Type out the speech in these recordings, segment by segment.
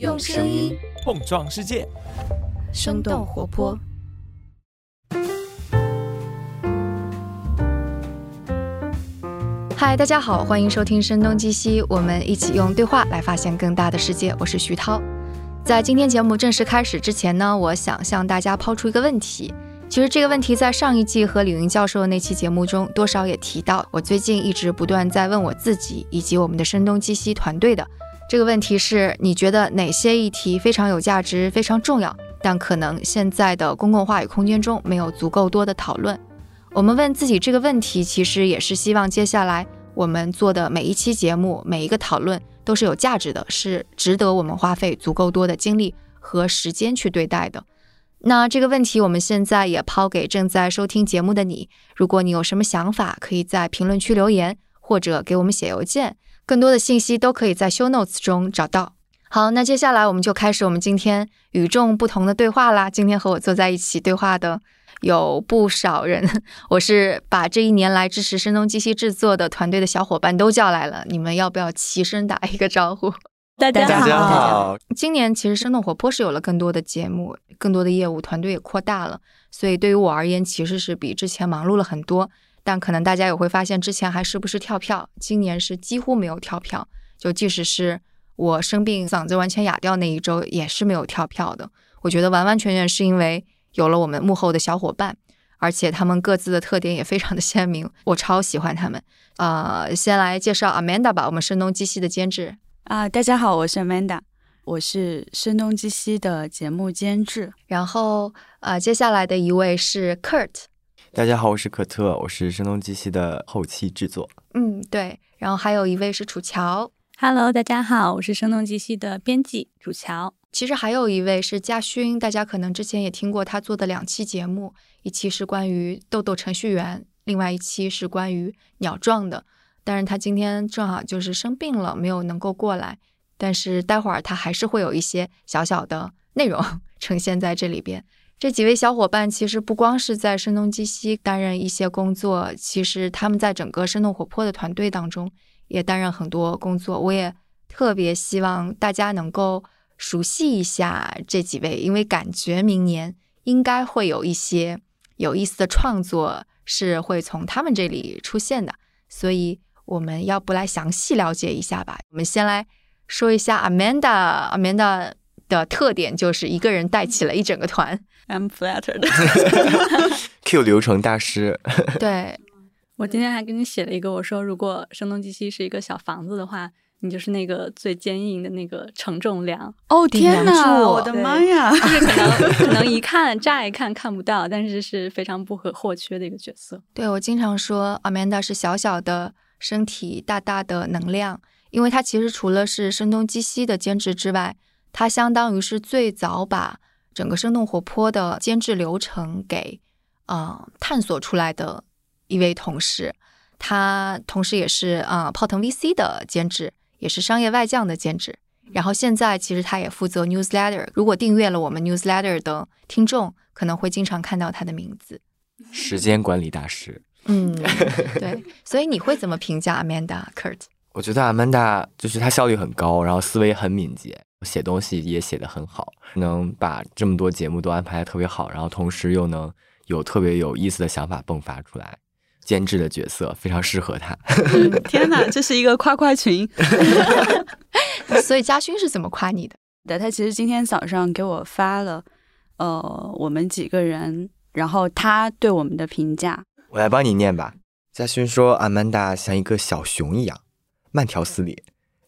用声音碰撞世界，生动活泼。嗨，大家好，欢迎收听《声东击西》，我们一起用对话来发现更大的世界。我是徐涛。在今天节目正式开始之前呢，我想向大家抛出一个问题。其实这个问题在上一季和李云教授的那期节目中多少也提到。我最近一直不断在问我自己以及我们的声东击西团队的。这个问题是你觉得哪些议题非常有价值、非常重要，但可能现在的公共话语空间中没有足够多的讨论？我们问自己这个问题，其实也是希望接下来我们做的每一期节目、每一个讨论都是有价值的，是值得我们花费足够多的精力和时间去对待的。那这个问题，我们现在也抛给正在收听节目的你。如果你有什么想法，可以在评论区留言，或者给我们写邮件。更多的信息都可以在 show notes 中找到。好，那接下来我们就开始我们今天与众不同的对话啦。今天和我坐在一起对话的有不少人，我是把这一年来支持声东击西制作的团队的小伙伴都叫来了。你们要不要齐声打一个招呼？大家好，大家好。今年其实生动活泼是有了更多的节目，更多的业务，团队也扩大了，所以对于我而言，其实是比之前忙碌了很多。但可能大家也会发现，之前还时不时跳票，今年是几乎没有跳票。就即使是我生病嗓子完全哑掉那一周，也是没有跳票的。我觉得完完全全是因为有了我们幕后的小伙伴，而且他们各自的特点也非常的鲜明，我超喜欢他们。呃，先来介绍 Amanda 吧，我们声东击西的监制啊。大家好，我是 Amanda，我是声东击西的节目监制。然后呃，接下来的一位是 Kurt。大家好，我是可特，我是声东击西的后期制作。嗯，对。然后还有一位是楚乔。Hello，大家好，我是声东击西的编辑楚乔。其实还有一位是嘉勋，大家可能之前也听过他做的两期节目，一期是关于豆豆程序员，另外一期是关于鸟撞的。但是他今天正好就是生病了，没有能够过来。但是待会儿他还是会有一些小小的内容 呈现在这里边。这几位小伙伴其实不光是在声东击西担任一些工作，其实他们在整个生动活泼的团队当中也担任很多工作。我也特别希望大家能够熟悉一下这几位，因为感觉明年应该会有一些有意思的创作是会从他们这里出现的。所以我们要不来详细了解一下吧？我们先来说一下 Amanda，Amanda 的特点就是一个人带起了一整个团。I'm flattered。Q 流程大师。对，我今天还给你写了一个，我说如果声东击西是一个小房子的话，你就是那个最坚硬的那个承重梁。哦天哪，我的妈呀！就是可能可能一看乍一看看不到，但是是非常不可或缺的一个角色。对我经常说，Amanda 是小小的身体，大大的能量，因为她其实除了是声东击西的兼职之外，她相当于是最早把。整个生动活泼的监制流程给呃探索出来的一位同事，他同时也是啊泡腾 VC 的监制，也是商业外将的监制。然后现在其实他也负责 Newsletter，如果订阅了我们 Newsletter 的听众，可能会经常看到他的名字。时间管理大师。嗯，对。所以你会怎么评价 Amanda Kurt？我觉得 Amanda 就是他效率很高，然后思维很敏捷。写东西也写得很好，能把这么多节目都安排的特别好，然后同时又能有特别有意思的想法迸发出来，监制的角色非常适合他。天哪，这是一个夸夸群。所以嘉勋是怎么夸你的？对，他其实今天早上给我发了，呃，我们几个人，然后他对我们的评价，我来帮你念吧。嘉勋说：“阿曼达像一个小熊一样，慢条斯理。”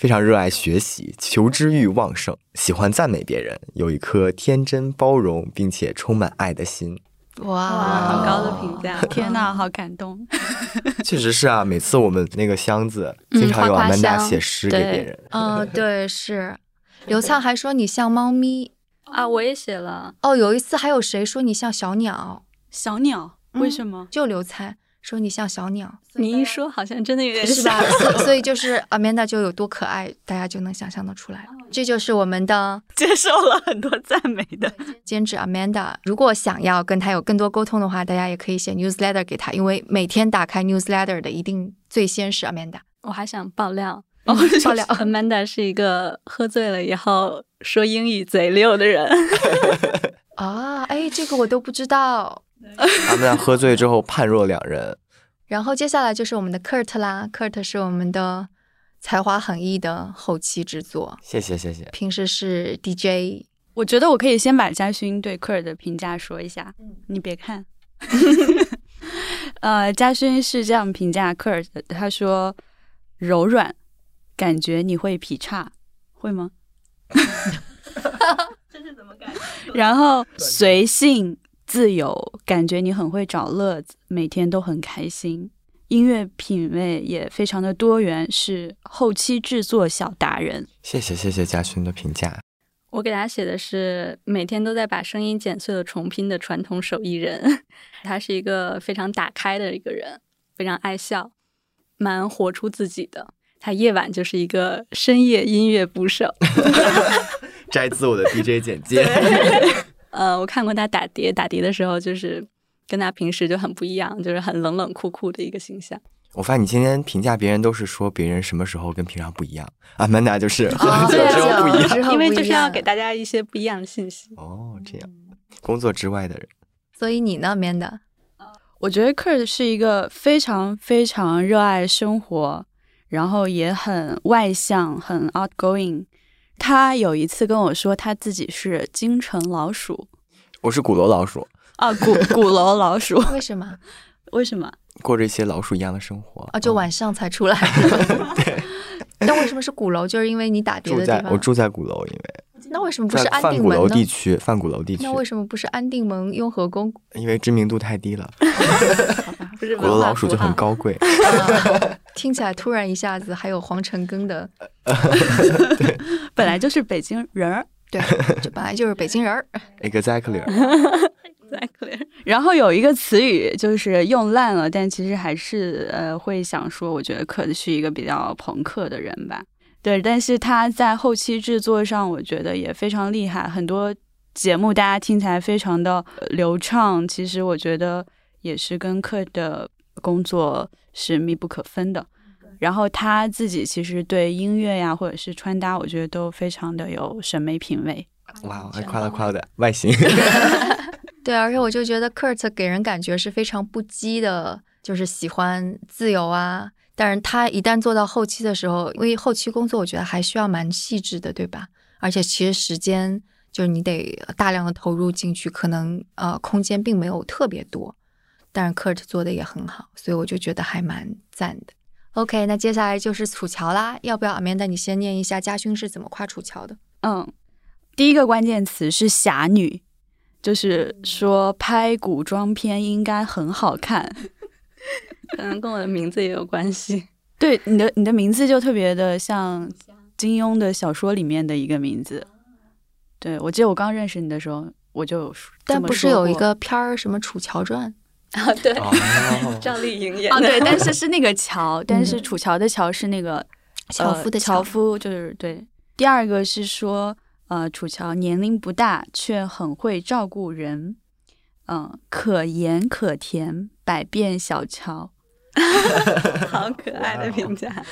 非常热爱学习，求知欲旺盛，喜欢赞美别人，有一颗天真、包容并且充满爱的心。哇，好高的评价！天哪，好感动。确实是啊，每次我们那个箱子经常有阿曼达写诗给别人。嗯，对，是。刘灿还说你像猫咪啊，我也写了。哦，有一次还有谁说你像小鸟？小鸟？为什么？就刘灿。说你像小鸟，你一说好像真的有点是吧？所以 就是 Amanda 就有多可爱，大家就能想象的出来了。这就是我们的 接受了很多赞美的兼职 Amanda。如果想要跟他有更多沟通的话，大家也可以写 newsletter 给他，因为每天打开 newsletter 的一定最先是 Amanda。我还想爆料，哦，爆料。Amanda 是一个喝醉了以后说英语贼溜的人。啊，哎，这个我都不知道。他们俩喝醉之后判若两人。然后接下来就是我们的 Kurt 啦，Kurt 是我们的才华横溢的后期制作，谢谢谢谢。平时是 DJ。我觉得我可以先把嘉勋对 Kurt 的评价说一下，你别看。呃，嘉勋是这样评价科尔的，他说柔软，感觉你会劈叉，会吗？这是怎么感然后随性自由，感觉你很会找乐子，每天都很开心。音乐品味也非常的多元，是后期制作小达人。谢谢谢谢嘉勋的评价。我给他写的是每天都在把声音剪碎了重拼的传统手艺人。他是一个非常打开的一个人，非常爱笑，蛮活出自己的。他夜晚就是一个深夜音乐捕手。摘自我的 DJ 简介。呃，我看过他打碟，打碟的时候就是跟他平时就很不一样，就是很冷冷酷酷的一个形象。我发现你今天评价别人都是说别人什么时候跟平常不一样，阿曼达就是 不一样。因为就是要给大家一些不一样的信息。哦，这样，工作之外的人，所以你呢，Manda？我觉得 Kurt 是一个非常非常热爱生活，然后也很外向、很 outgoing。他有一次跟我说，他自己是京城老鼠我是鼓楼老鼠，啊，鼓鼓楼老鼠。为什么？为什么？过着一些老鼠一样的生活。啊，就嗯晚上才出来。对。但为什么是鼓楼？就是因为你打的地方。在我住在鼓楼，因为那为什么不是在安范鼓楼定门呢？地区，范鼓楼地区那，为什么不是安定门、雍和宫？因为知名度太低了，不是鼓楼老鼠就很高贵。啊听起来突然一下子还有黄城根的，本来就是北京人儿。对，这本来就是北京人儿。Exactly，Exactly。然后有一个词语就是用烂了，但其实还是呃会想说，我觉得可能是一个比较朋克的人吧。对，但是他在后期制作上，我觉得也非常厉害，很多节目大家听起来非常的呃流畅，其实我觉得也是跟克的工作是密不可分的。然后他自己其实对音乐呀，或者是穿搭，我觉得都非常的有审美品味。哇，还夸了夸的外形。对，而且我就觉得 Kurt 给人感觉是非常不羁的，就是喜欢自由啊。但是他一旦做到后期的时候，因为后期工作我觉得还需要蛮细致的，对吧？而且其实时间就是你得大量的投入进去，可能呃空间并没有特别多。但是 Kurt 做的也很好，所以我就觉得还蛮赞的。OK，那接下来就是楚乔啦，要不要 Amanda 你先念一下家勋是怎么夸楚乔的？嗯，第一个关键词是侠女，就是说拍古装片应该很好看。可能跟我的名字也有关系。对，你的你的名字就特别的像金庸的小说里面的一个名字。对，我记得我刚认识你的时候，我就有但不是有一个片儿什么《楚乔传》？啊，对，哦 赵丽颖演啊，的。对，但是是那个乔，但是嗯楚乔的乔是那个樵夫的呃、樵夫，就是对。第二个是说，呃，楚乔年龄不大，却很会照顾人，嗯、可盐可甜，百变小乔。好可爱的评价。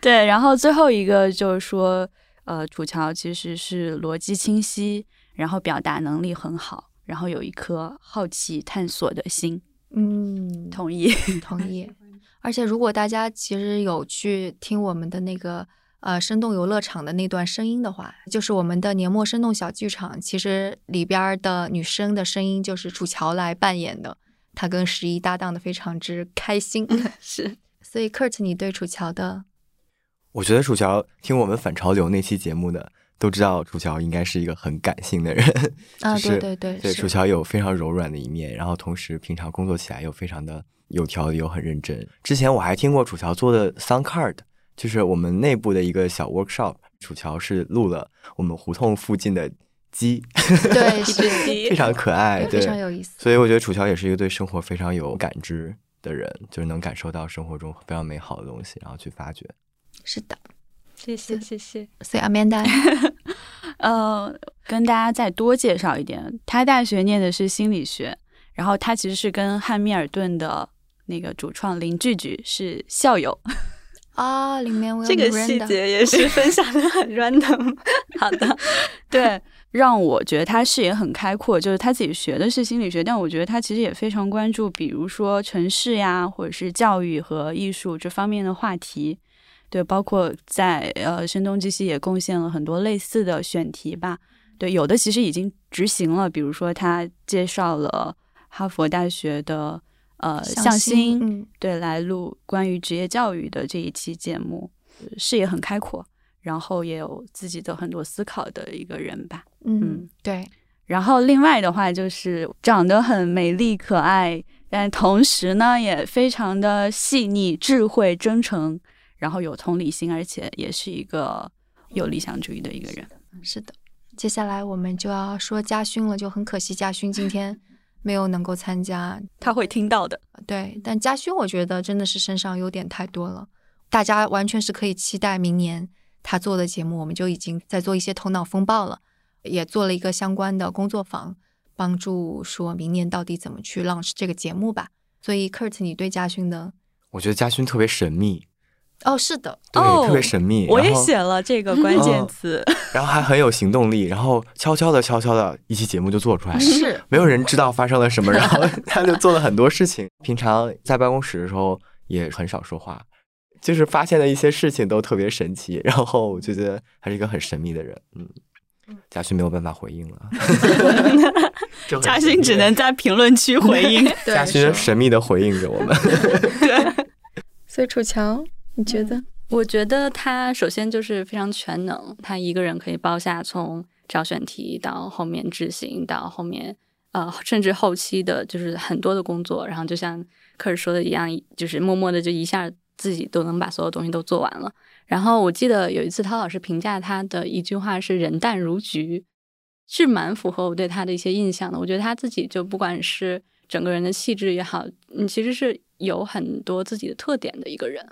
对，然后最后一个就是说，呃，楚乔其实是逻辑清晰，然后表达能力很好，然后有一颗好奇探索的心。嗯，同意。同意。而且如果大家其实有去听我们的那个呃生动游乐场的那段声音的话，就是我们的年末生动小剧场，其实里边儿的女生的声音就是楚乔来扮演的，她跟十一搭档的非常之开心。是，所以 Kurt，你对楚乔的我觉得楚乔听我们反潮流那期节目的都知道，楚乔应该是一个很感性的人。啊，就是对对对，对，楚乔有非常柔软的一面，然后同时平常工作起来又非常的有条理又很认真。之前我还听过楚乔做的 sound card，就是我们内部的一个小 workshop，楚乔是录了我们胡同附近的鸡，对 是非常可爱，非常有意思。所以我觉得楚乔也是一个对生活非常有感知的人，就是能感受到生活中非常美好的东西，然后去发掘。是的，谢谢谢谢。所以 Amanda 呃，跟大家再多介绍一点，他大学念的是心理学，然后他其实是跟汉密尔顿的那个主创林句句是校友。啊，里面我有这个细节也是分享的很 random。好的，对，让我觉得他视野很开阔，就是他自己学的是心理学，但我觉得他其实也非常关注，比如说城市呀，或者是教育和艺术这方面的话题。对，包括在呃声东击西也贡献了很多类似的选题吧。对，有的其实已经执行了，比如说他介绍了哈佛大学的呃向向心，嗯，对，来录关于职业教育的这一期节目，呃视野很开阔，然后也有自己的很多思考的一个人吧。嗯嗯，对，然后另外的话就是长得很美丽可爱，但同时呢也非常的细腻、智慧、真诚，然后有同理心，而且也是一个有理想主义的一个人。是的。接下来我们就要说嘉勋了，就很可惜嘉勋今天没有能够参加。他会听到的。对，但嘉勋我觉得真的是身上优点太多了，大家完全是可以期待明年他做的节目，我们就已经在做一些头脑风暴了，也做了一个相关的工作坊，帮助说明年到底怎么去 launch 这个节目吧。所以 Kurt，你对嘉勋的我觉得嘉勋特别神秘，哦，是的，对，哦特别神秘。我也写了这个关键词。然后还很有行动力，然后悄悄的、悄悄的一期节目就做出来了，是没有人知道发生了什么，然后 他就做了很多事情。平常在办公室的时候也很少说话，就是发现的一些事情都特别神奇，然后我就觉得他是一个很神秘的人。嗯，嘉勋没有办法回应了，嘉神秘欣只能在评论区回应。对嘉勋神秘的回应着我们。对所以楚乔，你觉得？我觉得他首先就是非常全能，他一个人可以包下从找选题到后面执行到后面呃甚至后期的，就是很多的工作。然后就像科尔说的一样，就是默默的就一下自己都能把所有东西都做完了。然后我记得有一次陶老师评价他的一句话是“人淡如菊”，是蛮符合我对他的一些印象的。我觉得他自己就不管是整个人的气质也好，嗯，其实是有很多自己的特点的一个人。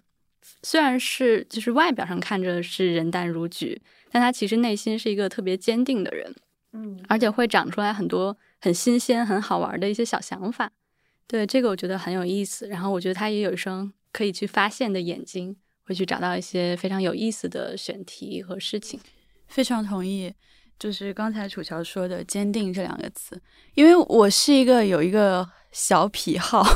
虽然是就是外表上看着是人淡如菊，但他其实内心是一个特别坚定的人，嗯，而且会长出来很多很新鲜、很好玩的一些小想法。对这个我觉得很有意思。然后我觉得他也有一双可以去发现的眼睛，会去找到一些非常有意思的选题和事情。非常同意，就是刚才楚乔说的“坚定”这两个词，因为我是一个有一个小癖好，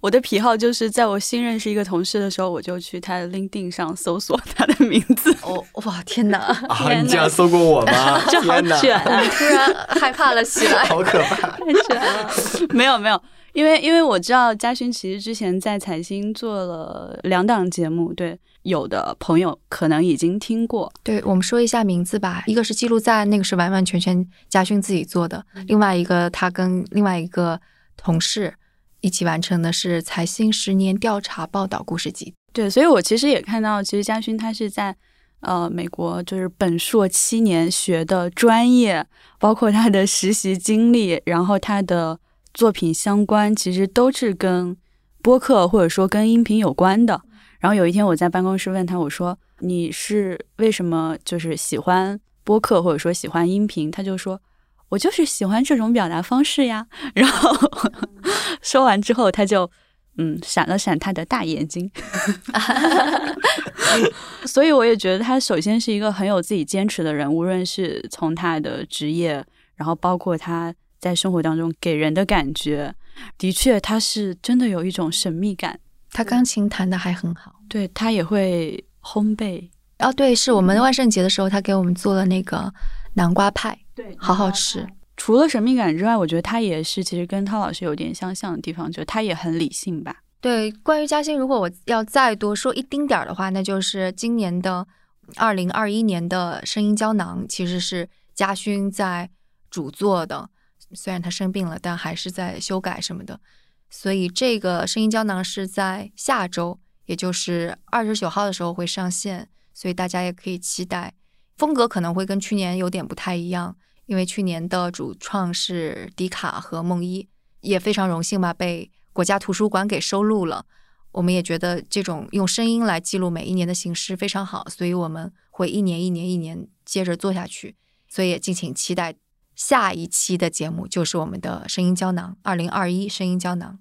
我的癖好就是在我新认识一个同事的时候，我就去他的 LinkedIn 上搜索他的名字。哦，哇，天哪！啊，你这样搜过我吗？这好天哪，卷啊！突然害怕了起来。好可怕！太卷了。没有没有，因为因为我知道嘉勋其实之前在财经做了两档节目，对，有的朋友可能已经听过。对我们说一下名字吧，一个是记录在那个是完完全全嘉勋自己做的，另外一个他跟另外一个同事一起完成的是财新十年调查报道故事集。对，所以我其实也看到，其实嘉勋他是在呃美国就是本硕七年学的专业，包括他的实习经历，然后他的作品相关，其实都是跟播客或者说跟音频有关的。然后有一天我在办公室问他，我说你是为什么就是喜欢播客或者说喜欢音频？他就说。我就是喜欢这种表达方式呀。然后 说完之后，他就嗯闪了闪他的大眼睛。所以我也觉得他首先是一个很有自己坚持的人，无论是从他的职业，然后包括他在生活当中给人的感觉，的确他是真的有一种神秘感。他钢琴弹的还很好。对他也会烘焙，哦，对，是我们万圣节的时候，他给我们做了那个南瓜派，对好好吃。除了神秘感之外，我觉得他也是其实跟汤老师有点相像的地方，就是他也很理性吧。对，关于嘉欣，如果我要再多说一丁点儿的话，那就是今年的二零二一年的声音胶囊其实是嘉勋在主做的，虽然他生病了，但还是在修改什么的。所以这个声音胶囊是在下周，也就是二十九号的时候会上线，所以大家也可以期待。风格可能会跟去年有点不太一样，因为去年的主创是迪卡和梦一，也非常荣幸吧被国家图书馆给收录了。我们也觉得这种用声音来记录每一年的形式非常好，所以我们会一年一年一年接着做下去。所以也敬请期待下一期的节目，就是我们的声音胶囊二零二一声音胶囊。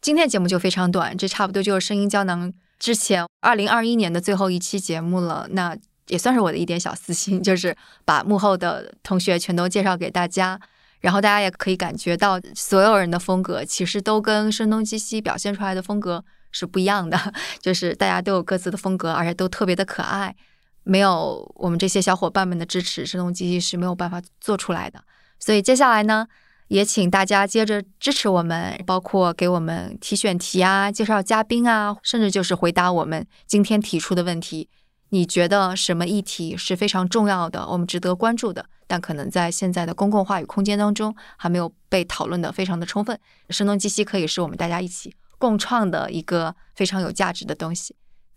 今天节目就非常短，这差不多就是声音胶囊之前二零二一年的最后一期节目了，那也算是我的一点小私心，就是把幕后的同学全都介绍给大家。然后大家也可以感觉到，所有人的风格其实都跟声东击西表现出来的风格是不一样的，就是大家都有各自的风格，而且都特别的可爱。没有我们这些小伙伴们的支持，声东击西是没有办法做出来的。所以接下来呢，也请大家接着支持我们，包括给我们提选题啊、介绍嘉宾啊，甚至就是回答我们今天提出的问题。你觉得什么议题是非常重要的，我们值得关注的？但可能在现在的公共话语空间当中还没有被讨论的非常的充分。声东击西可以是我们大家一起共创的一个非常有价值的东西。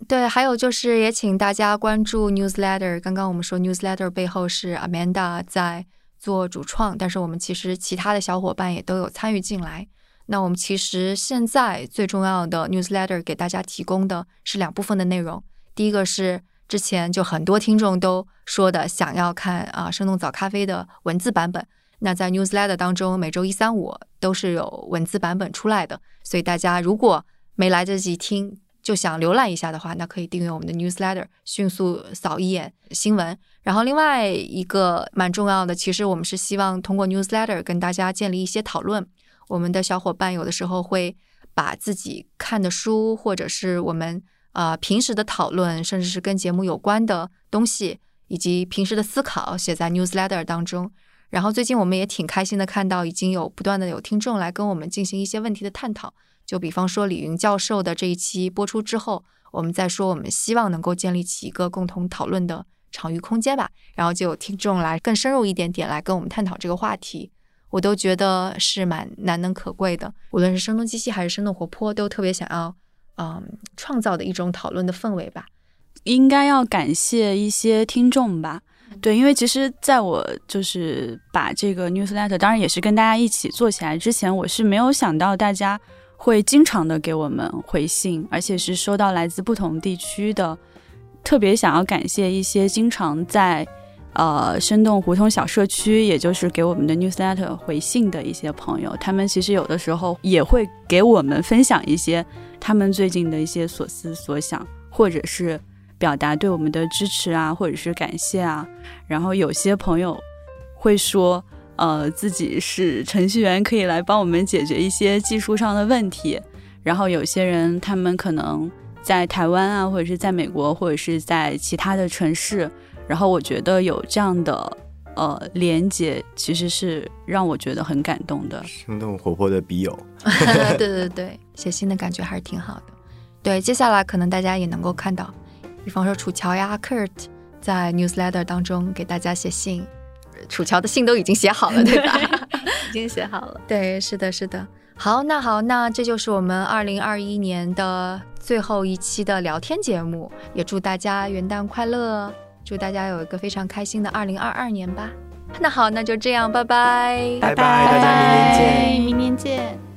对，还有就是也请大家关注 newsletter。刚刚我们说 newsletter 背后是 Amanda 在做主创，但是我们其实其他的小伙伴也都有参与进来。那我们其实现在最重要的 newsletter 给大家提供的是两部分的内容，第一个是。之前就很多听众都说的想要看啊生动早咖啡的文字版本，那在 newsletter 当中每周一三五都是有文字版本出来的，所以大家如果没来得及听就想浏览一下的话，那可以订阅我们的 newsletter，迅速扫一眼新闻。然后另外一个蛮重要的，其实我们是希望通过 newsletter 跟大家建立一些讨论。我们的小伙伴有的时候会把自己看的书或者是我们。呃，平时的讨论，甚至是跟节目有关的东西，以及平时的思考，写在 newsletter 当中。然后最近我们也挺开心的，看到已经有不断的有听众来跟我们进行一些问题的探讨。就比方说李云教授的这一期播出之后，我们在说我们希望能够建立起一个共同讨论的场域空间吧。然后就有听众来更深入一点点来跟我们探讨这个话题，我都觉得是蛮难能可贵的。无论是声东击西还是生动活泼，都特别想要。嗯，创造的一种讨论的氛围吧，应该要感谢一些听众吧。对，因为其实在我就是把这个 newsletter，当然也是跟大家一起做起来之前，我是没有想到大家会经常的给我们回信，而且是收到来自不同地区的。特别想要感谢一些经常在呃生动胡同小社区，也就是给我们的 newsletter 回信的一些朋友，他们其实有的时候也会给我们分享一些。他们最近的一些所思所想，或者是表达对我们的支持啊，或者是感谢啊。然后有些朋友会说，呃，自己是程序员，可以来帮我们解决一些技术上的问题。然后有些人，他们可能在台湾啊，或者是在美国，或者是在其他的城市。然后我觉得有这样的。呃，连接其实是让我觉得很感动的，生动活泼的笔友。对对对，写信的感觉还是挺好的。对，接下来可能大家也能够看到，比方说楚乔呀、Kurt 在 newsletter 当中给大家写信，楚乔的信都已经写好了，对吧？已经写好了。对，是的，是的。好，那好，那这就是我们二零二一年的最后一期的聊天节目，也祝大家元旦快乐。祝大家有一个非常开心的二零二二年吧。那好，那就这样，拜拜，拜拜，大家明年见，明年见。